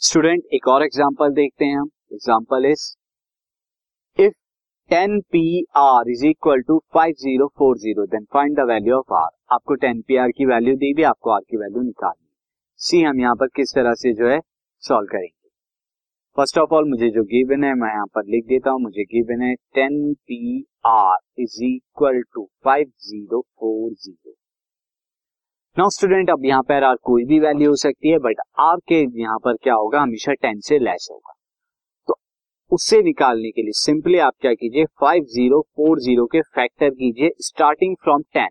Student एक और example देखते हैं हम। Example is if ten P R is equal to 5040 then find the value of R आपको टेन पी आर की वैल्यू दी भी आपको आर की वैल्यू निकालनी सी हम यहाँ पर किस तरह से जो है सॉल्व करेंगे। फ़र्स्ट ऑफ़ ऑल मुझे जो गिवन है, मैं यहाँ पर लिख देता हूँ, मुझे गिवन है ten P R is equal to 5040 now student अब यहाँ पर आर कोई भी वैल्यू हो सकती है बट आर के यहाँ पर क्या होगा? हमेशा टेन से लेस होगा। तो उससे निकालने के लिए सिंपली आप क्या कीजिए? फाइव ज़ीरो फोर ज़ीरो के फैक्टर कीजिए स्टार्टिंग फ्रॉम टेन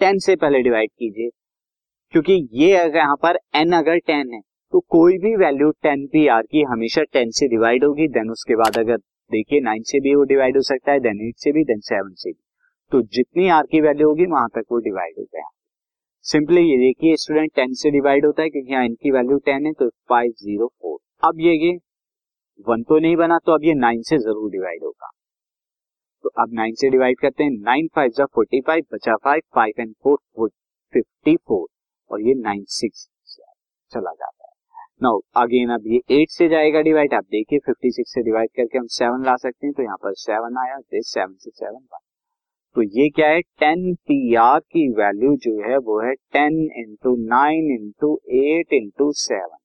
टेन से पहले डिवाइड कीजिए। क्योंकि ये अगर यहाँ पर एन अगर टेन है तो कोई भी वैल्यू टेन पी आर की हमेशा टेन से डिवाइड होगी देन उसके बाद अगर देखिए नाइन से भी वो डिवाइड हो सकता है देन एट से भी देन सेवन से भी। तो जितनी आर की वैल्यू होगी, वहाँ तक वो डिवाइड हो गया। सिंपली ये देखिए स्टूडेंट टेन से डिवाइड होता है, क्योंकि यहाँ इनकी वैल्यू टेन है तो फाइव ज़ीरो फोर अब ये ये वन तो नहीं बना तो अब ये नाइन से ज़रूर डिवाइड होगा। तो अब नाइन से डिवाइड करते हैं नाइन फाइव जा फोर्टी फाइव बचा five five and four fifty four और ये नाइन सिक्स चला जाता है। नाउ अगेन अब ये एट से जाएगा डिवाइड आप देखिए फिफ्टी सिक्स से डिवाइड करके हम सेवन ला सकते हैं तो यहाँ पर सेवन आया सेवन से सेवन वन तो ये क्या है? टेन पी आर की वैल्यू जो है वो है ten into nine into eight into seven.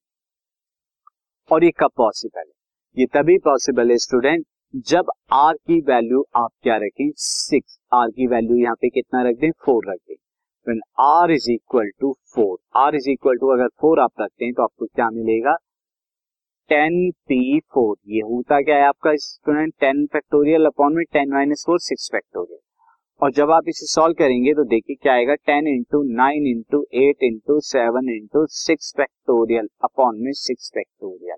और ये कब पॉसिबल है? ये तभी पॉसिबल है स्टूडेंट जब आर की वैल्यू आप क्या रखें? सिक्स आर की वैल्यू यहाँ पे कितना रख दें? फोर रख दें। When R is equal to four R is equal to अगर फोर आप रखते हैं तो आपको क्या मिलेगा? टेन पी फोर ये होता क्या है आपका स्टूडेंट टेन फैक्टोरियल अपॉन में ten minus four six factorial और जब आप इसे सॉल्व करेंगे तो देखिए क्या आएगा? Ten into nine into eight into seven into six factorial upon में सिक्स फैक्टोरियल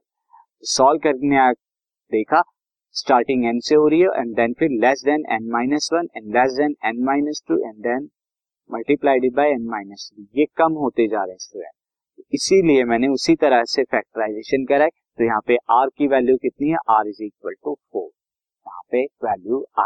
सॉल्व करने देखा स्टार्टिंग एन से हो रही है एंड देन फिर less than N minus one and less than N minus two and then multiplied by N minus three ये कम होते जा रहे हैं स्टूडेंट इसीलिए मैंने उसी तरह से फैक्टराइजेशन करा है। तो यहाँ पे आर की वैल्यू कितनी है? R is equal to four यहाँ पे वैल्यू आ